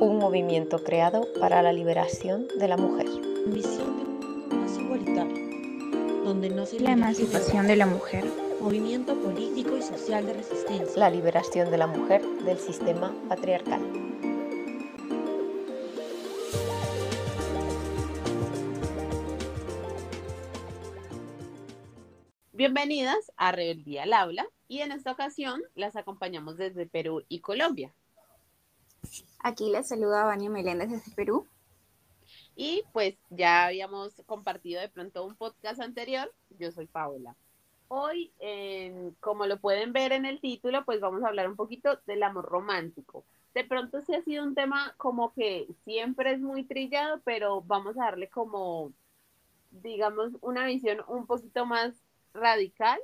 un movimiento creado para la liberación de la mujer. Visión de un mundo más igualitario, donde no se La emancipación de la mujer. movimiento político y social de resistencia. La liberación de la mujer del sistema patriarcal. Bienvenidas a Rebeldía al Aula y en esta ocasión las acompañamos desde Perú y Colombia. Aquí les saluda Vania Meléndez desde Perú. Y pues ya habíamos compartido de pronto un podcast anterior. Yo soy Paola. Hoy, como lo pueden ver en el título, pues vamos a hablar un poquito del amor romántico. De pronto sí ha sido un tema como que siempre es muy trillado, pero vamos a darle como, digamos, una visión un poquito más radical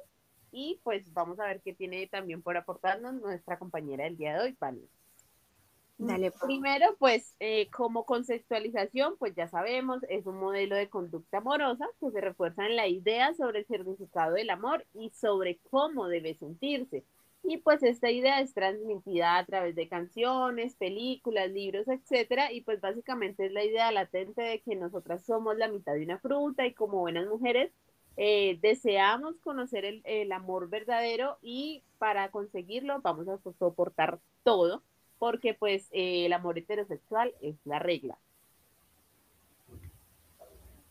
y pues vamos a ver qué tiene también por aportarnos nuestra compañera del día de hoy, Vania. Dale, Pau. Primero, pues eh, como conceptualización, pues ya sabemos, es un modelo de conducta amorosa que se refuerza en la idea sobre el significado del amor y sobre cómo debe sentirse. Y pues esta idea es transmitida a través de canciones, películas, libros, etcétera, y pues básicamente es la idea latente de que nosotras somos la mitad de una fruta y como buenas mujeres eh, deseamos conocer el, el amor verdadero y para conseguirlo vamos a so- soportar todo porque pues eh, el amor heterosexual es la regla.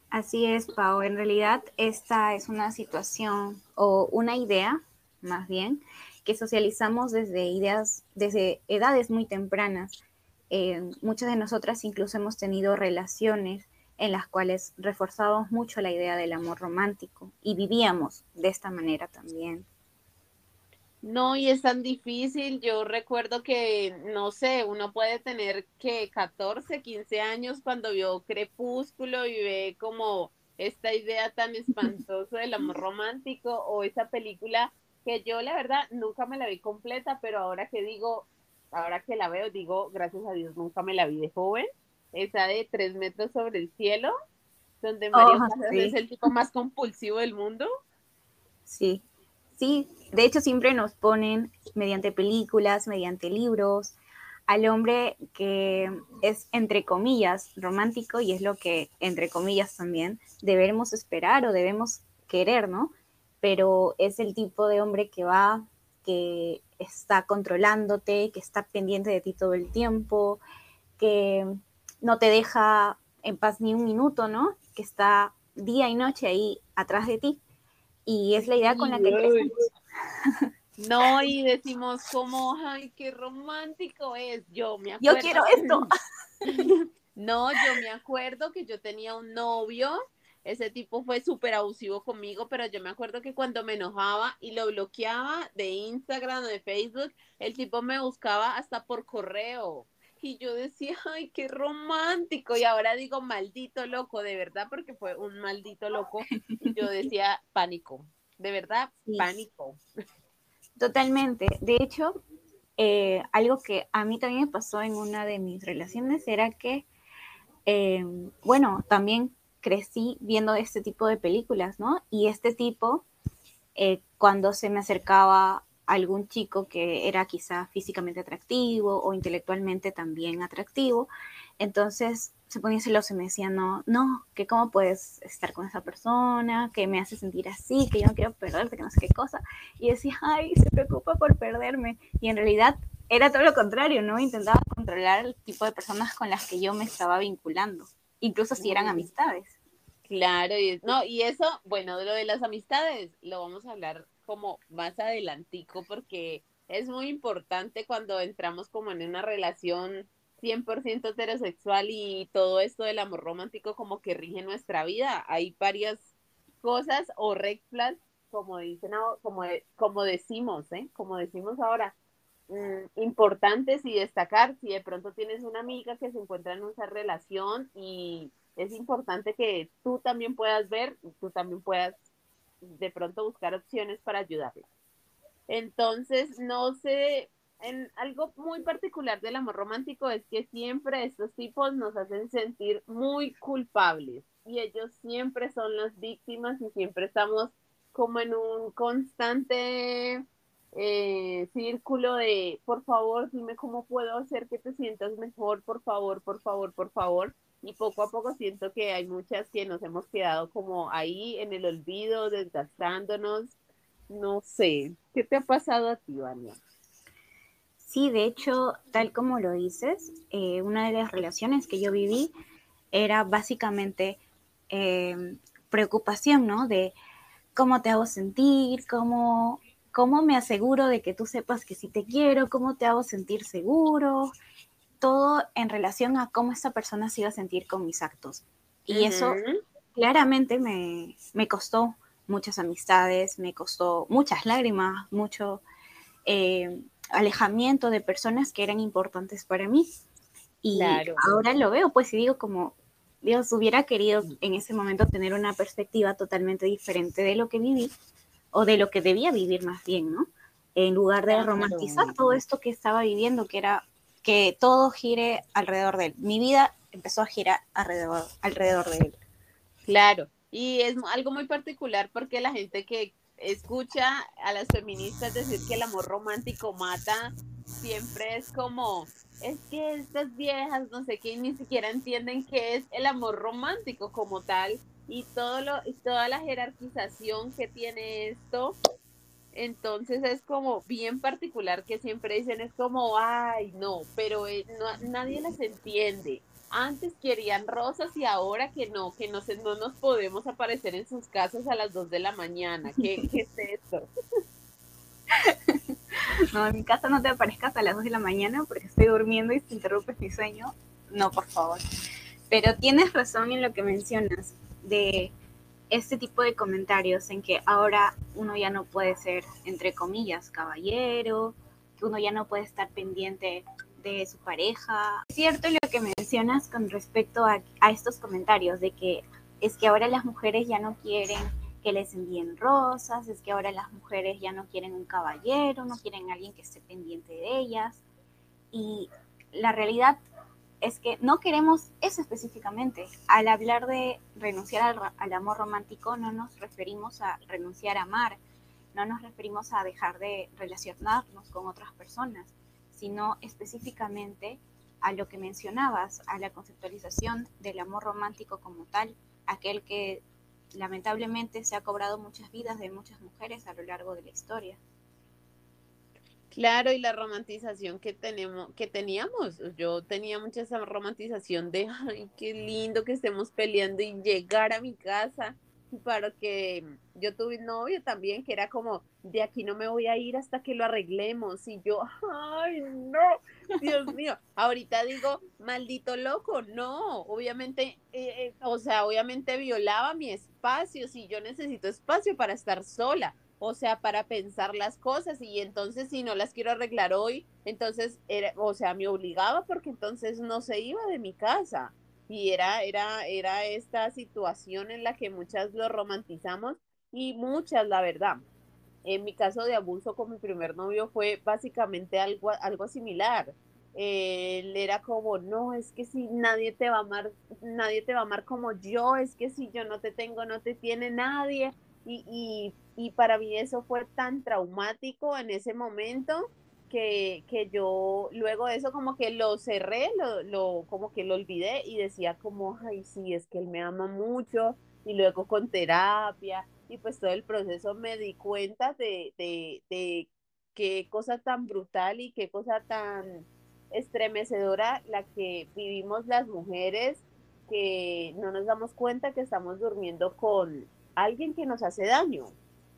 Así es, Pau. En realidad, esta es una situación o una idea, más bien, que socializamos desde ideas, desde edades muy tempranas. Eh, muchas de nosotras incluso hemos tenido relaciones en las cuales reforzábamos mucho la idea del amor romántico y vivíamos de esta manera también. No, y es tan difícil. Yo recuerdo que, no sé, uno puede tener que 14, 15 años cuando vio Crepúsculo y ve como esta idea tan espantosa del amor romántico o esa película que yo la verdad nunca me la vi completa, pero ahora que digo, ahora que la veo, digo, gracias a Dios nunca me la vi de joven. Esa de tres metros sobre el cielo, donde Mario Oh, Casas sí. es el tipo más compulsivo del mundo. Sí, sí, de hecho siempre nos ponen mediante películas, mediante libros, al hombre que es entre comillas romántico y es lo que entre comillas también debemos esperar o debemos querer, ¿no? Pero es el tipo de hombre que va, que está controlándote, que está pendiente de ti todo el tiempo, que no te deja en paz ni un minuto, ¿no? Que está día y noche ahí atrás de ti. Y es la idea con la que crecemos. No, y decimos como, ay, qué romántico es. Yo me Yo acuerdo. quiero esto. No, yo me acuerdo que yo tenía un novio. Ese tipo fue súper abusivo conmigo, pero yo me acuerdo que cuando me enojaba y lo bloqueaba de Instagram o de Facebook, el tipo me buscaba hasta por correo. Y yo decía, ay, qué romántico. Y ahora digo, maldito loco, de verdad, porque fue un maldito loco. Y yo decía, pánico, de verdad, Sí. pánico. Totalmente. De hecho, eh, algo que a mí también me pasó en una de mis relaciones era que, eh, bueno, también crecí viendo este tipo de películas, ¿no? Y este tipo, eh, cuando se me acercaba algún chico que era quizá físicamente atractivo o intelectualmente también atractivo, entonces se ponía celoso y me decía, no, no, que cómo puedes estar con esa persona, que me hace sentir así, que yo no quiero perderte, que no sé qué cosa. Y decía, ay, se preocupa por perderme. Y en realidad era todo lo contrario, ¿no? Intentaba controlar el tipo de personas con las que yo me estaba vinculando, incluso si eran amistades. Claro, y, no, y eso, bueno, de lo de las amistades, lo vamos a hablar como más adelantico porque es muy importante cuando entramos como en una relación 100% heterosexual y todo esto del amor romántico como que rige nuestra vida. Hay varias cosas o red flags, como dicen, como, como decimos, ¿eh? Como decimos ahora, mm, importantes y destacar si de pronto tienes una amiga que se encuentra en esa relación y es importante que tú también puedas ver, tú también puedas de pronto buscar opciones para ayudarla. Entonces, no sé, en algo muy particular del amor romántico es que siempre estos tipos nos hacen sentir muy culpables y ellos siempre son las víctimas y siempre estamos como en un constante eh, círculo de, por favor, dime cómo puedo hacer que te sientas mejor, por favor, por favor, por favor. Y poco a poco siento que hay muchas que nos hemos quedado como ahí en el olvido, desgastándonos. No sé, ¿qué te ha pasado a ti, Vania? Sí, de hecho, tal como lo dices, eh, una de las relaciones que yo viví era básicamente eh, preocupación, ¿no? De cómo te hago sentir, cómo, cómo me aseguro de que tú sepas que sí te quiero, cómo te hago sentir seguro, todo en relación a cómo esta persona se iba a sentir con mis actos. Y eso claramente me, me, costó muchas amistades, me costó muchas lágrimas, mucho eh, alejamiento de personas que eran importantes para mí. Y ahora lo veo, pues, y digo como, Dios hubiera querido en ese momento tener una perspectiva totalmente diferente de lo que viví o de lo que debía vivir más bien, ¿no? En lugar de romantizar todo esto que estaba viviendo, que era que todo gire alrededor de él. Mi vida empezó a girar alrededor, alrededor de él. Claro, y es algo muy particular porque la gente que escucha a las feministas decir que el amor romántico mata, siempre es como, es que estas viejas, no sé qué, ni siquiera entienden qué es el amor romántico como tal y todo lo y toda la jerarquización que tiene esto entonces es como bien particular que siempre dicen es como ay no pero eh, no, nadie las entiende. Antes querían rosas y ahora que no que no se, no nos podemos aparecer en sus casas a las 2 de la mañana. Qué, ¿qué es esto? no en mi casa no te aparezcas a las 2 de la mañana porque estoy durmiendo y te interrumpes mi sueño no por favor. Pero tienes razón en lo que mencionas de este tipo de comentarios en que ahora uno ya no puede ser, entre comillas, caballero, que uno ya no puede estar pendiente de su pareja. Es cierto lo que mencionas con respecto a, a estos comentarios de que es que ahora las mujeres ya no quieren que les envíen rosas, es que ahora las mujeres ya no quieren un caballero, no quieren alguien que esté pendiente de ellas. Y la realidad es que no queremos eso específicamente. Al hablar de renunciar al, amor romántico, no nos referimos a renunciar a amar, no nos referimos a dejar de relacionarnos con otras personas, sino específicamente a lo que mencionabas, a la conceptualización del amor romántico como tal, aquel que lamentablemente se ha cobrado muchas vidas de muchas mujeres a lo largo de la historia. Claro, y la romantización que tenemos, que teníamos, yo tenía mucha esa romantización de, ay, qué lindo que estemos peleando y llegar a mi casa, para que yo tuve un novio también que era como, de aquí no me voy a ir hasta que lo arreglemos, y yo, ay, no, Dios mío, ahorita digo, maldito loco, no, obviamente, eh, eh, o sea, obviamente violaba mi espacio, si yo necesito espacio para estar sola, o sea, para pensar las cosas y entonces si no las quiero arreglar hoy, entonces era, o sea, me obligaba porque entonces no se iba de mi casa y era era era esta situación en la que muchas lo romantizamos y muchas, la verdad. En mi caso de abuso con mi primer novio fue básicamente algo algo similar. Él era como, no, es que si nadie te va a amar, nadie te va a amar como yo, es que si yo no te tengo, no te tiene nadie. Y, y y para mí eso fue tan traumático en ese momento que, que, yo luego de eso como que lo cerré, lo, lo, como que lo olvidé y decía como, ay, sí, es que él me ama mucho y luego con terapia y pues todo el proceso me di cuenta de, de, de qué cosa tan brutal y qué cosa tan estremecedora la que vivimos las mujeres que no nos damos cuenta que estamos durmiendo con alguien que nos hace daño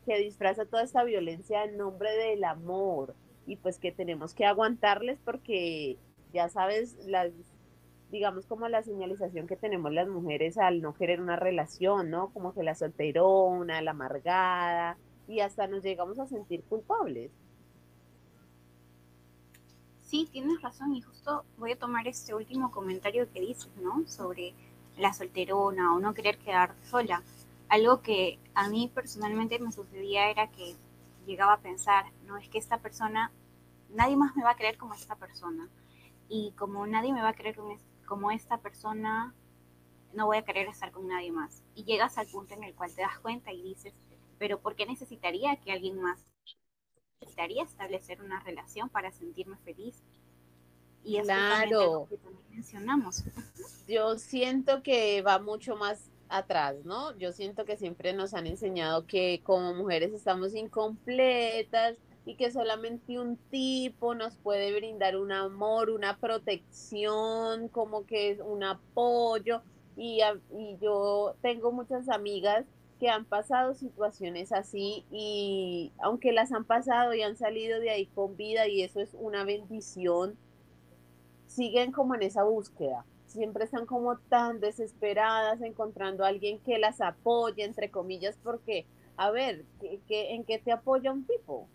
que disfraza toda esta violencia en nombre del amor y pues que tenemos que aguantarles porque ya sabes, las, digamos como la señalización que tenemos las mujeres al no querer una relación, ¿no? Como que la solterona, la amargada y hasta nos llegamos a sentir culpables. Sí, tienes razón y justo voy a tomar este último comentario que dices, ¿no? Sobre la solterona o no querer quedar sola algo que a mí personalmente me sucedía era que llegaba a pensar, no es que esta persona, nadie más me va a creer como esta persona. Y como nadie me va a creer como esta persona, no voy a querer estar con nadie más. Y llegas al punto en el cual te das cuenta y dices, pero ¿por qué necesitaría que alguien más necesitaría establecer una relación para sentirme feliz. Y es Claro. lo que también mencionamos. Yo siento que va mucho más atrás, ¿no? Yo siento que siempre nos han enseñado que como mujeres estamos incompletas y que solamente un tipo nos puede brindar un amor, una protección, como que es un apoyo. Y, yo tengo muchas amigas que han pasado situaciones así y aunque las han pasado y han salido de ahí con vida y eso es una bendición, siguen como en esa búsqueda. Siempre están como tan desesperadas encontrando a alguien que las apoye, entre comillas, porque, a ver, ¿qué, en qué te apoya un tipo?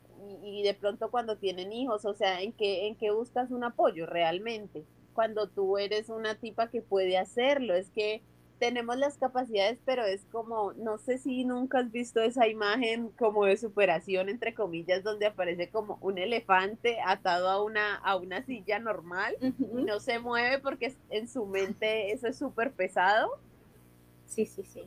Y, y de pronto cuando tienen hijos, o sea, ¿en qué, ¿en qué buscas un apoyo realmente? Cuando tú eres una tipa que puede hacerlo, es que tenemos las capacidades, pero es como, no sé si nunca has visto esa imagen como de superación, entre comillas, donde aparece como un elefante atado a una, a una silla normal y no se mueve porque en su mente eso es súper pesado. Sí, sí, sí.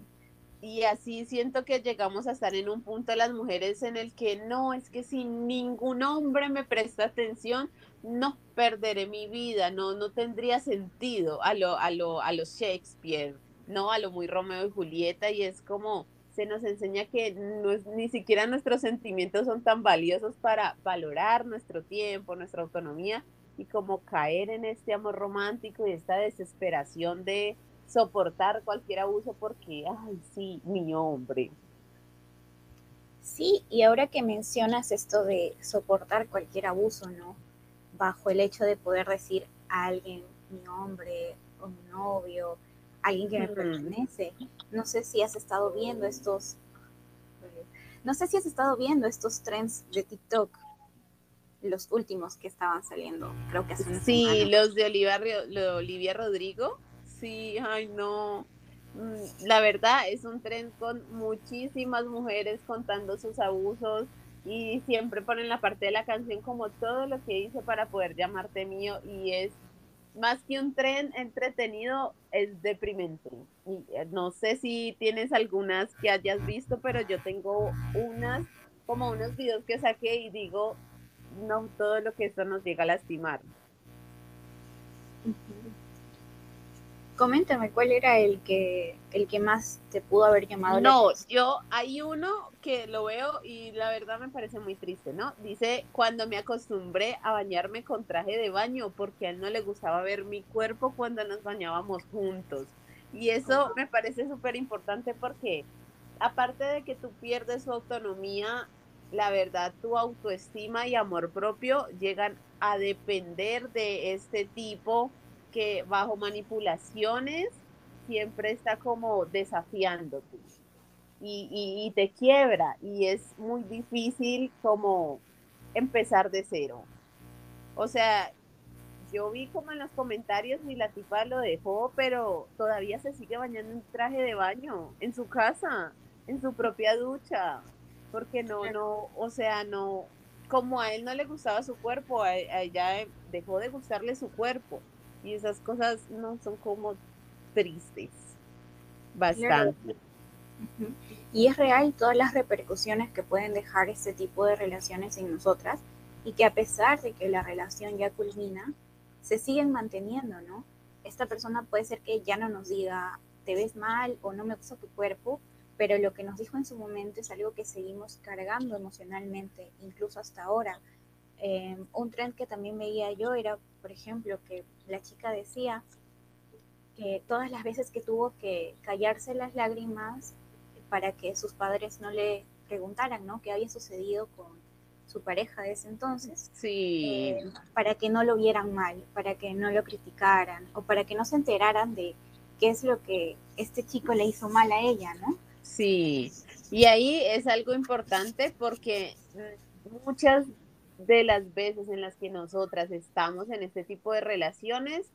Y así siento que llegamos a estar en un punto las mujeres en el que no, es que si ningún hombre me presta atención, no perderé mi vida, no, no tendría sentido a lo, a lo, a los Shakespeare, no, a lo muy Romeo y Julieta, y es como se nos enseña que no es- ni siquiera nuestros sentimientos son tan valiosos para valorar nuestro tiempo, nuestra autonomía, y como caer en este amor romántico y esta desesperación de soportar cualquier abuso porque, ay, sí, mi hombre. Sí, y ahora que mencionas esto de soportar cualquier abuso, ¿no? Bajo el hecho de poder decir a alguien, mi hombre o mi novio, alguien que me pertenece. No sé si has estado viendo estos, no sé si has estado viendo estos trends de TikTok, los últimos que estaban saliendo, creo que hace una Sí, semana. los de Olivia, de Olivia Rodrigo, sí, ay, no. Mm, La verdad es un tren con muchísimas mujeres contando sus abusos y siempre ponen la parte de la canción como todo lo que hice para poder llamarte mío y es más que un tren entretenido, es deprimente. Eh, no sé si tienes algunas que hayas visto, pero yo tengo unas, como unos videos que saqué y digo, no todo lo que esto nos llega a lastimar. Coméntame, ¿cuál era el que, el que más te pudo haber llamado la No, yo hay uno que lo veo y la verdad me parece muy triste, ¿no? Dice, cuando me acostumbré a bañarme con traje de baño porque a él no le gustaba ver mi cuerpo cuando nos bañábamos juntos. Y eso me parece súper importante porque aparte de que tú pierdes su autonomía, la verdad, tu autoestima y amor propio llegan a depender de este tipo que bajo manipulaciones siempre está como desafiándote y, y, y te quiebra y es muy difícil como empezar de cero. O sea, yo vi como en los comentarios y la tipa lo dejó, pero todavía se sigue bañando en traje de baño, en su casa, en su propia ducha, porque no, no, o sea, no, como a él no le gustaba su cuerpo, a, a ella dejó de gustarle su cuerpo y esas cosas no son como tristes, bastante. Y es real todas las repercusiones que pueden dejar este tipo de relaciones en nosotras y que a pesar de que la relación ya culmina, se siguen manteniendo, ¿no? Esta persona puede ser que ya no nos diga, te ves mal o no me gusta tu cuerpo, pero lo que nos dijo en su momento es algo que seguimos cargando emocionalmente, incluso hasta ahora. Eh, un trend que también veía yo era, por ejemplo, que la chica decía que todas las veces que tuvo que callarse las lágrimas para que sus padres no le preguntaran, ¿no? ¿Qué había sucedido con su pareja de ese entonces? Sí. Eh, para que no lo vieran mal, para que no lo criticaran o para que no se enteraran de qué es lo que este chico le hizo mal a ella, ¿no? Sí, y ahí es algo importante porque muchas de las veces en las que nosotras estamos en este tipo de relaciones,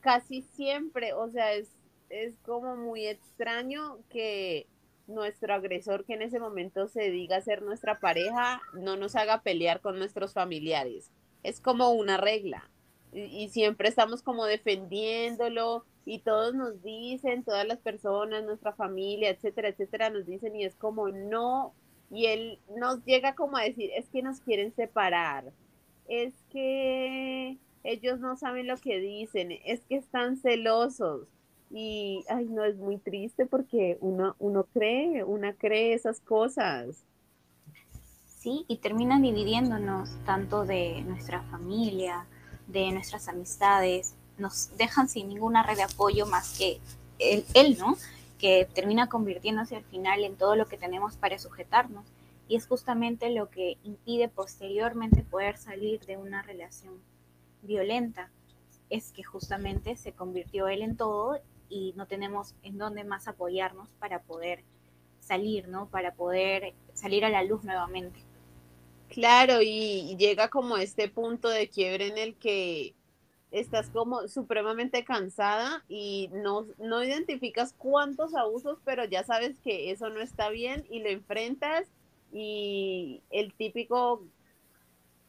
casi siempre, o sea, es, es como muy extraño que nuestro agresor, que en ese momento se diga ser nuestra pareja, no nos haga pelear con nuestros familiares. Es como una regla. Y, y siempre estamos como defendiéndolo y todos nos dicen, todas las personas, nuestra familia, etcétera, etcétera, nos dicen y es como no y él nos llega como a decir, es que nos quieren separar, es que ellos no saben lo que dicen, es que están celosos. Y, ay, no, es muy triste porque uno, uno cree, una cree esas cosas. Sí, y terminan dividiéndonos tanto de nuestra familia, de nuestras amistades, nos dejan sin ninguna red de apoyo más que él, él, ¿no? Que termina convirtiéndose al final en todo lo que tenemos para sujetarnos. Y es justamente lo que impide posteriormente poder salir de una relación violenta. Es que justamente se convirtió él en todo y no tenemos en dónde más apoyarnos para poder salir, ¿no? Para poder salir a la luz nuevamente. Claro, y llega como este punto de quiebre en el que estás como supremamente cansada y no, no identificas cuántos abusos, pero ya sabes que eso no está bien y lo enfrentas y el típico,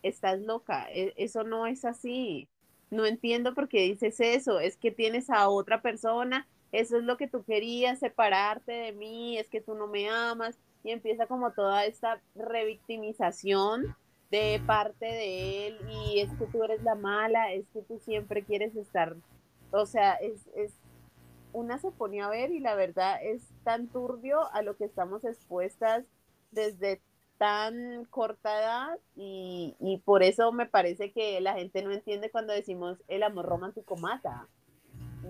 estás loca, e, eso no es así. No entiendo por qué dices eso, es que tienes a otra persona, eso es lo que tú querías, separarte de mí, es que tú no me amas y empieza como toda esta revictimización de parte de él y es que tú eres la mala, es que tú siempre quieres estar, o sea, es, es una se pone a ver y la verdad es tan turbio a lo que estamos expuestas desde tan corta edad y, y por eso me parece que la gente no entiende cuando decimos el amor romántico mata.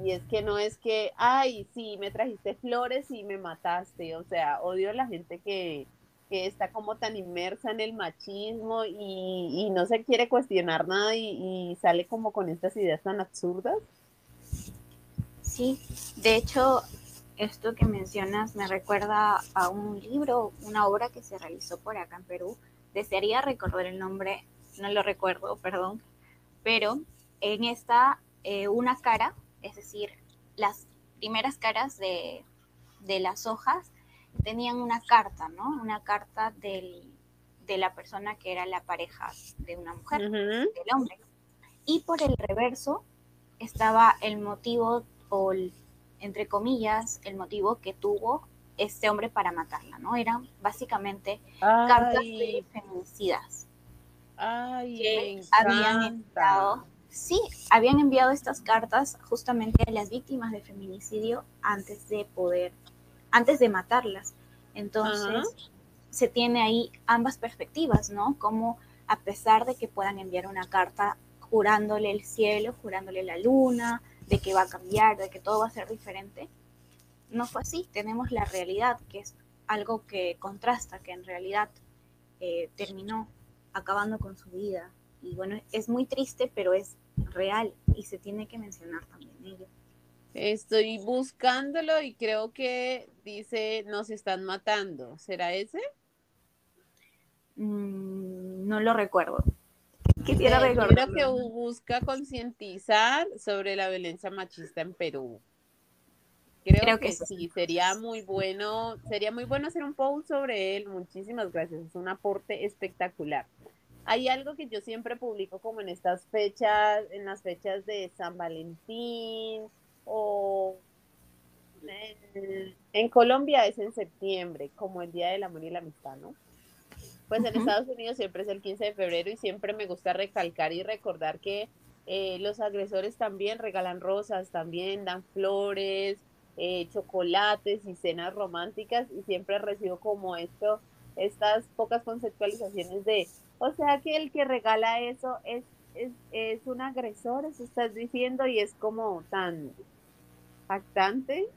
Y es que no es que, ay, sí, me trajiste flores y me mataste. O sea, odio a la gente que, que está como tan inmersa en el machismo y, no se quiere cuestionar nada y, sale como con estas ideas tan absurdas. Sí, de hecho, esto que mencionas me recuerda a un libro, una obra que se realizó por acá en Perú. Desearía recordar el nombre, no lo recuerdo, perdón, pero en esta, eh, una cara es decir, las primeras caras de, las hojas tenían una carta, ¿no? Una carta de la persona que era la pareja de una mujer, del hombre. Y por el reverso estaba el motivo, o entre comillas, el motivo que tuvo este hombre para matarla, ¿no? Eran básicamente cartas de feminicidas. Ay, que habían entrado sí habían enviado estas cartas justamente a las víctimas de feminicidio antes de poder, antes de matarlas. Entonces, se tiene ahí ambas perspectivas, ¿no? Como a pesar de que puedan enviar una carta jurándole el cielo, jurándole la luna, de que va a cambiar, de que todo va a ser diferente, no fue así. Tenemos la realidad, que es algo que contrasta, que en realidad eh, terminó acabando con su vida. Y bueno, es muy triste, pero es real y se tiene que mencionar también ello. Estoy buscándolo y creo que dice nos están matando. ¿Será ese? Mm, no lo recuerdo. Quisiera recordar. Creo que busca concientizar sobre la violencia machista en Perú. Creo, que, sí, sería muy bueno, sería muy bueno hacer un post sobre él. Muchísimas gracias, es un aporte espectacular hay algo que yo siempre publico como en estas fechas, en las fechas de San Valentín o en, Colombia es en septiembre, como el Día del Amor y la Amistad, ¿no? Pues en Estados Unidos siempre es el 15 de febrero y siempre me gusta recalcar y recordar que eh, los agresores también regalan rosas, también dan flores, eh, chocolates y cenas románticas y siempre recibo como esto, estas pocas conceptualizaciones de o sea que el que regala eso es, es, un agresor, eso estás diciendo, y es como tan actante.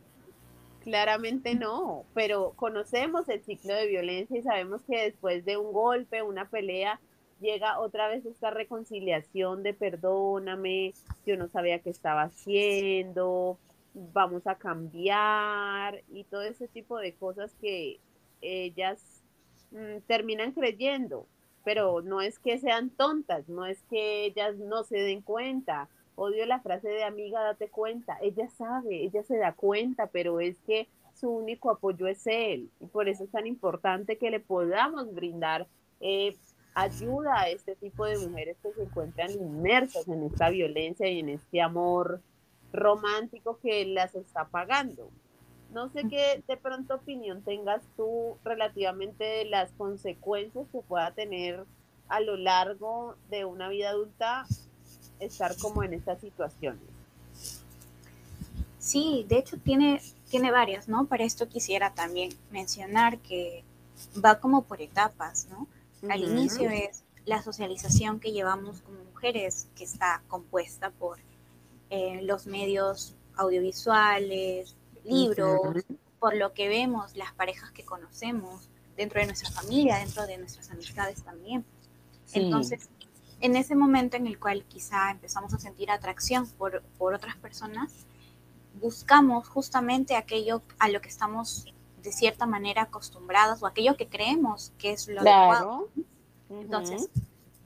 Claramente no, pero conocemos el ciclo de violencia y sabemos que después de un golpe, una pelea, llega otra vez esta reconciliación de perdóname, yo no sabía qué estaba haciendo, vamos a cambiar y todo ese tipo de cosas que ellas mm, terminan creyendo pero no es que sean tontas, no es que ellas no se den cuenta. Odio la frase de amiga, date cuenta. Ella sabe, ella se da cuenta, pero es que su único apoyo es él. Y por eso es tan importante que le podamos brindar eh, ayuda a este tipo de mujeres que se encuentran inmersas en esta violencia y en este amor romántico que las está pagando. No sé qué de pronto opinión tengas tú relativamente de las consecuencias que pueda tener a lo largo de una vida adulta estar como en estas situaciones. Sí, de hecho tiene, tiene varias, ¿no? Para esto quisiera también mencionar que va como por etapas, ¿no? Al inicio es la socialización que llevamos como mujeres, que está compuesta por eh, los medios audiovisuales, libros, por lo que vemos, las parejas que conocemos dentro de nuestra familia, dentro de nuestras amistades también. Entonces, en ese momento en el cual quizá empezamos a sentir atracción por, por otras personas, buscamos justamente aquello a lo que estamos de cierta manera acostumbrados o aquello que creemos que es lo adecuado. Entonces,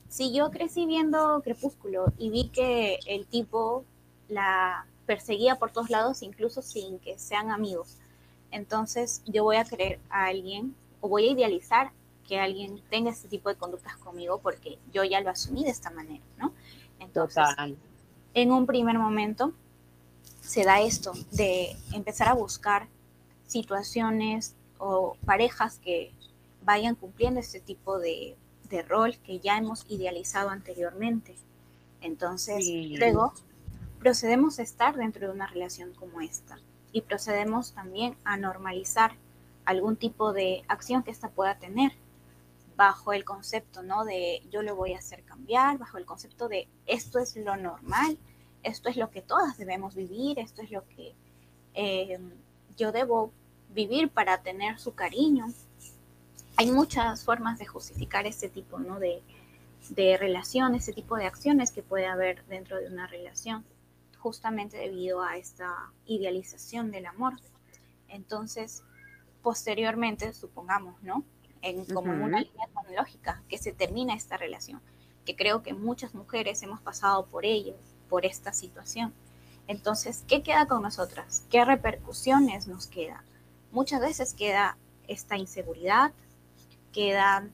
si yo crecí viendo Crepúsculo y vi que el tipo la perseguía por todos lados, incluso sin que sean amigos, entonces yo voy a creer a alguien o voy a idealizar que alguien tenga este tipo de conductas conmigo porque yo ya lo asumí de esta manera, ¿no? Entonces, en un primer momento se da esto de empezar a buscar situaciones o parejas que vayan cumpliendo este tipo de, rol que ya hemos idealizado anteriormente. Entonces, luego procedemos a estar dentro de una relación como esta y procedemos también a normalizar algún tipo de acción que ésta pueda tener bajo el concepto, ¿no? De yo lo voy a hacer cambiar, bajo el concepto de esto es lo normal, esto es lo que todas debemos vivir, esto es lo que eh, yo debo vivir para tener su cariño. Hay muchas formas de justificar este tipo ¿no? de, de relación, este tipo de acciones que puede haber dentro de una relación, justamente debido a esta idealización del amor. Entonces, posteriormente, supongamos, ¿no? En, como en una línea cronológica, que se termina esta relación, que creo que muchas mujeres hemos pasado por ello, por esta situación. Entonces, ¿qué queda con nosotras? ¿Qué repercusiones nos queda? Muchas veces queda esta inseguridad, queda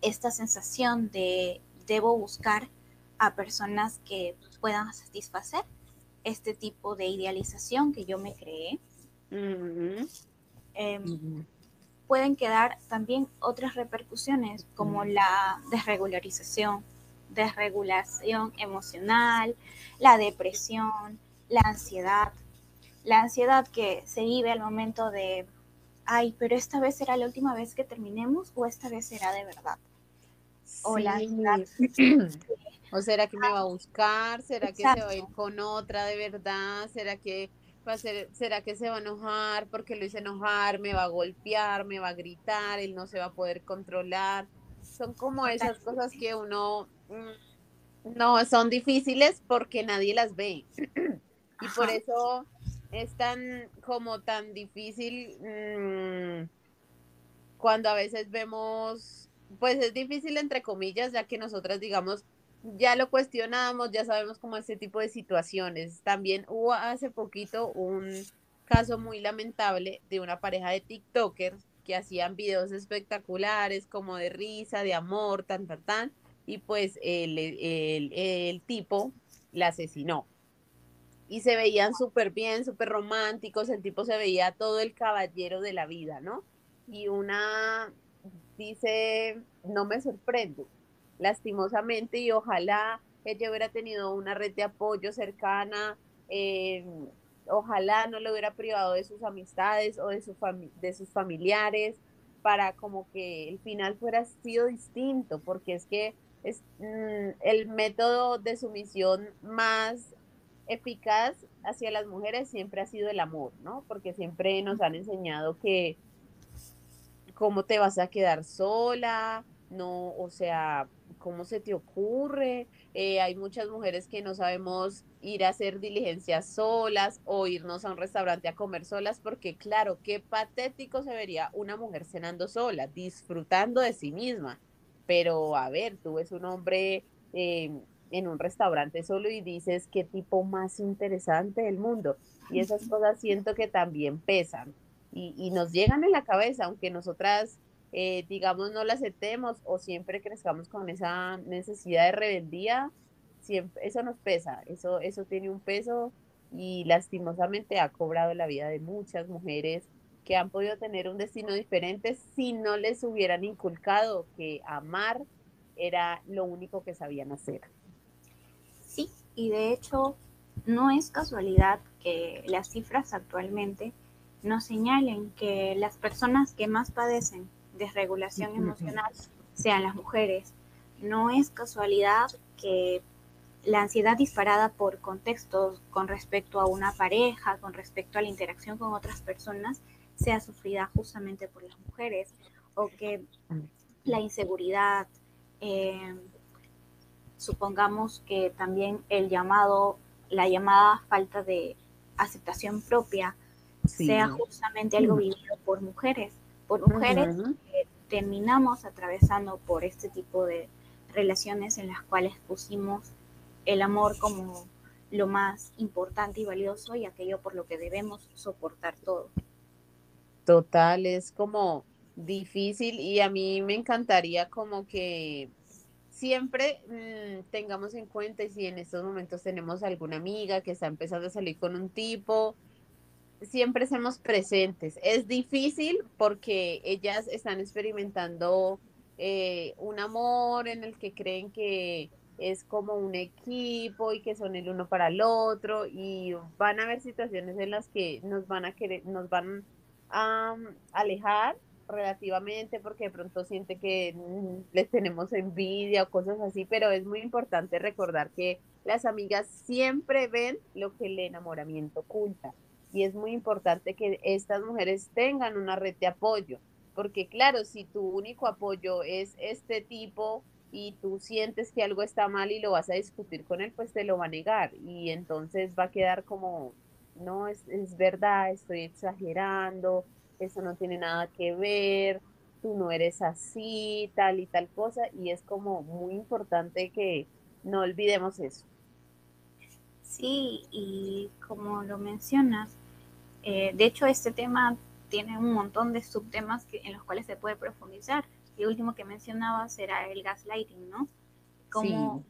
esta sensación de debo buscar a personas que puedan satisfacer este tipo de idealización que yo me creé. Em, pueden quedar también otras repercusiones como la desregularización, desregulación emocional, la depresión, la ansiedad. La ansiedad que se vive al momento de, ay, pero esta vez será la última vez que terminemos o esta vez será de verdad. O la ¿O será que me va a buscar? ¿Será que se va a ir con otra de verdad? ¿Será que va a ser, será que se va a enojar porque lo hice enojar? ¿Me va a golpear? ¿Me va a gritar? Él no se va a poder controlar. Son como esas cosas que uno mm, no son difíciles porque nadie las ve. y por eso es tan como tan difícil mm, cuando a veces vemos, pues es difícil entre comillas, ya que nosotras digamos, ya lo cuestionamos, ya sabemos cómo este tipo de situaciones. También hubo hace poquito un caso muy lamentable de una pareja de TikTokers que hacían videos espectaculares como de risa, de amor, tan, tan, tan, y pues el, el, el tipo la asesinó. Y se veían súper bien, súper románticos, el tipo se veía todo el caballero de la vida, ¿no? Y una dice, no me sorprende, lastimosamente, y ojalá ella hubiera tenido una red de apoyo cercana, eh, ojalá no le hubiera privado de sus amistades o de sus familiares para como que el final fuera sido distinto, porque es que es mm, el método de sumisión más eficaz hacia las mujeres siempre ha sido el amor, ¿no? Porque siempre nos han enseñado que cómo te vas a quedar sola, no, o sea, cómo se te ocurre. Eh, hay muchas mujeres que no sabemos ir a hacer diligencias solas o irnos a un restaurante a comer solas, porque claro, qué patético se vería una mujer cenando sola, disfrutando de sí misma. Pero a ver, tú ves un hombre eh, en un restaurante solo y dices qué tipo más interesante del mundo. Y esas cosas siento que también pesan y, y nos llegan en la cabeza, aunque nosotras eh, digamos, no la aceptemos o siempre crezcamos con esa necesidad de rebeldía, siempre, eso nos pesa, eso, eso tiene un peso y lastimosamente ha cobrado la vida de muchas mujeres que han podido tener un destino diferente si no les hubieran inculcado que amar era lo único que sabían hacer. Sí, y de hecho no es casualidad que las cifras actualmente nos señalen que las personas que más padecen desregulación emocional sean las mujeres. No es casualidad que la ansiedad disparada por contextos con respecto a una pareja, con respecto a la interacción con otras personas, sea sufrida justamente por las mujeres, o que la inseguridad, eh, supongamos que también el llamado, la llamada falta de aceptación propia, sea justamente algo vivido por mujeres, por mujeres que terminamos atravesando por este tipo de relaciones en las cuales pusimos el amor como lo más importante y valioso y aquello por lo que debemos soportar todo. Total, es como difícil y a mí me encantaría como que siempre mm, tengamos en cuenta y si en estos momentos tenemos alguna amiga que está empezando a salir con un tipo, siempre seamos presentes. Es difícil porque ellas están experimentando eh, un amor en el que creen que es como un equipo y que son el uno para el otro y van a haber situaciones en las que nos van a querer, nos van a alejar relativamente porque de pronto siente que mm, les tenemos envidia o cosas así, pero es muy importante recordar que las amigas siempre ven lo que el enamoramiento oculta y es muy importante que estas mujeres tengan una red de apoyo, porque claro, si tu único apoyo es este tipo y tú sientes que algo está mal y lo vas a discutir con él, pues te lo va a negar y entonces va a quedar como, no, es, es verdad, estoy exagerando, eso no tiene nada que ver, tú no eres así, tal y tal cosa, y es como muy importante que no olvidemos eso. Sí, y como lo mencionas, eh, de hecho este tema tiene un montón de subtemas que, en los cuales se puede profundizar y último que mencionaba será el gaslighting, ¿no? Como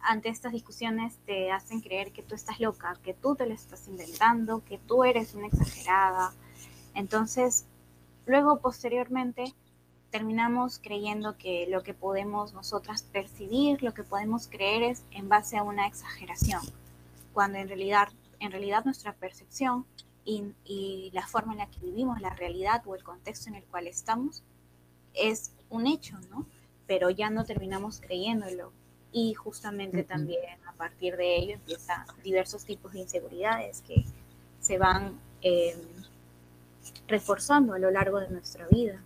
ante estas discusiones te hacen creer que tú estás loca, que tú te lo estás inventando, que tú eres una exagerada. Entonces, luego posteriormente terminamos creyendo que lo que podemos nosotras percibir, lo que podemos creer es en base a una exageración, cuando en realidad, en realidad nuestra percepción y, y la forma en la que vivimos la realidad o el contexto en el cual estamos es un hecho, ¿no? Pero ya no terminamos creyéndolo. Y justamente también a partir de ello empiezan diversos tipos de inseguridades que se van em, reforzando a lo largo de nuestra vida.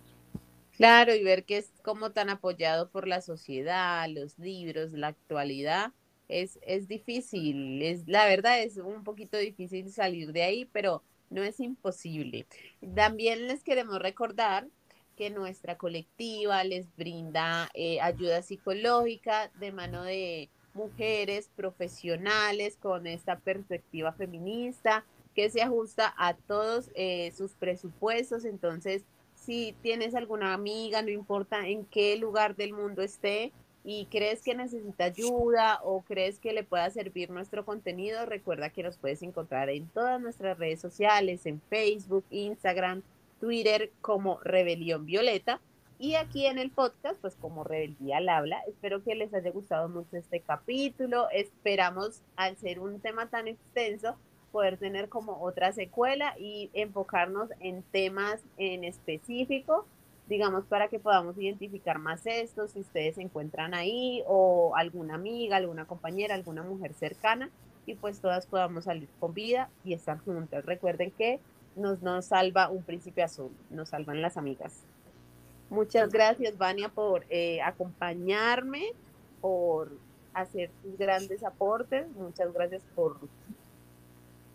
Claro, y ver que es como tan apoyado por la sociedad, los libros, la actualidad, es, es difícil, es, la verdad es un poquito difícil salir de ahí, pero no es imposible. También les queremos recordar que nuestra colectiva les brinda eh, ayuda psicológica de mano de mujeres profesionales con esta perspectiva feminista que se ajusta a todos eh, sus presupuestos. Entonces, si tienes alguna amiga, no importa en qué lugar del mundo esté, y crees que necesita ayuda o crees que le pueda servir nuestro contenido, recuerda que nos puedes encontrar en todas nuestras redes sociales, en Facebook, Instagram, Twitter como Rebelión Violeta y aquí en el podcast pues como Rebeldía al habla. Espero que les haya gustado mucho este capítulo. Esperamos al ser un tema tan extenso poder tener como otra secuela y enfocarnos en temas en específico, digamos, para que podamos identificar más esto, si ustedes se encuentran ahí o alguna amiga, alguna compañera, alguna mujer cercana y pues todas podamos salir con vida y estar juntas. Recuerden que nos, nos salva un príncipe azul, nos salvan las amigas. Muchas gracias, Vania, por eh, acompañarme, por hacer tus grandes aportes. Muchas gracias por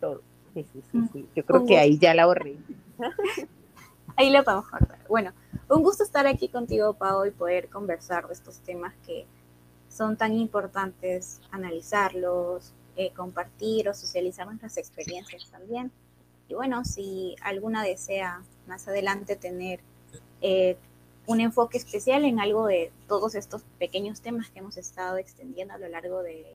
todo. Sí, sí, sí, Yo creo que ahí ya la borré. ahí la podemos cortar. Bueno, un gusto estar aquí contigo, Pau, y poder conversar de estos temas que son tan importantes, analizarlos, eh, compartir o socializar nuestras experiencias también. Y bueno, si alguna desea más adelante tener eh, un enfoque especial en algo de todos estos pequeños temas que hemos estado extendiendo a lo largo de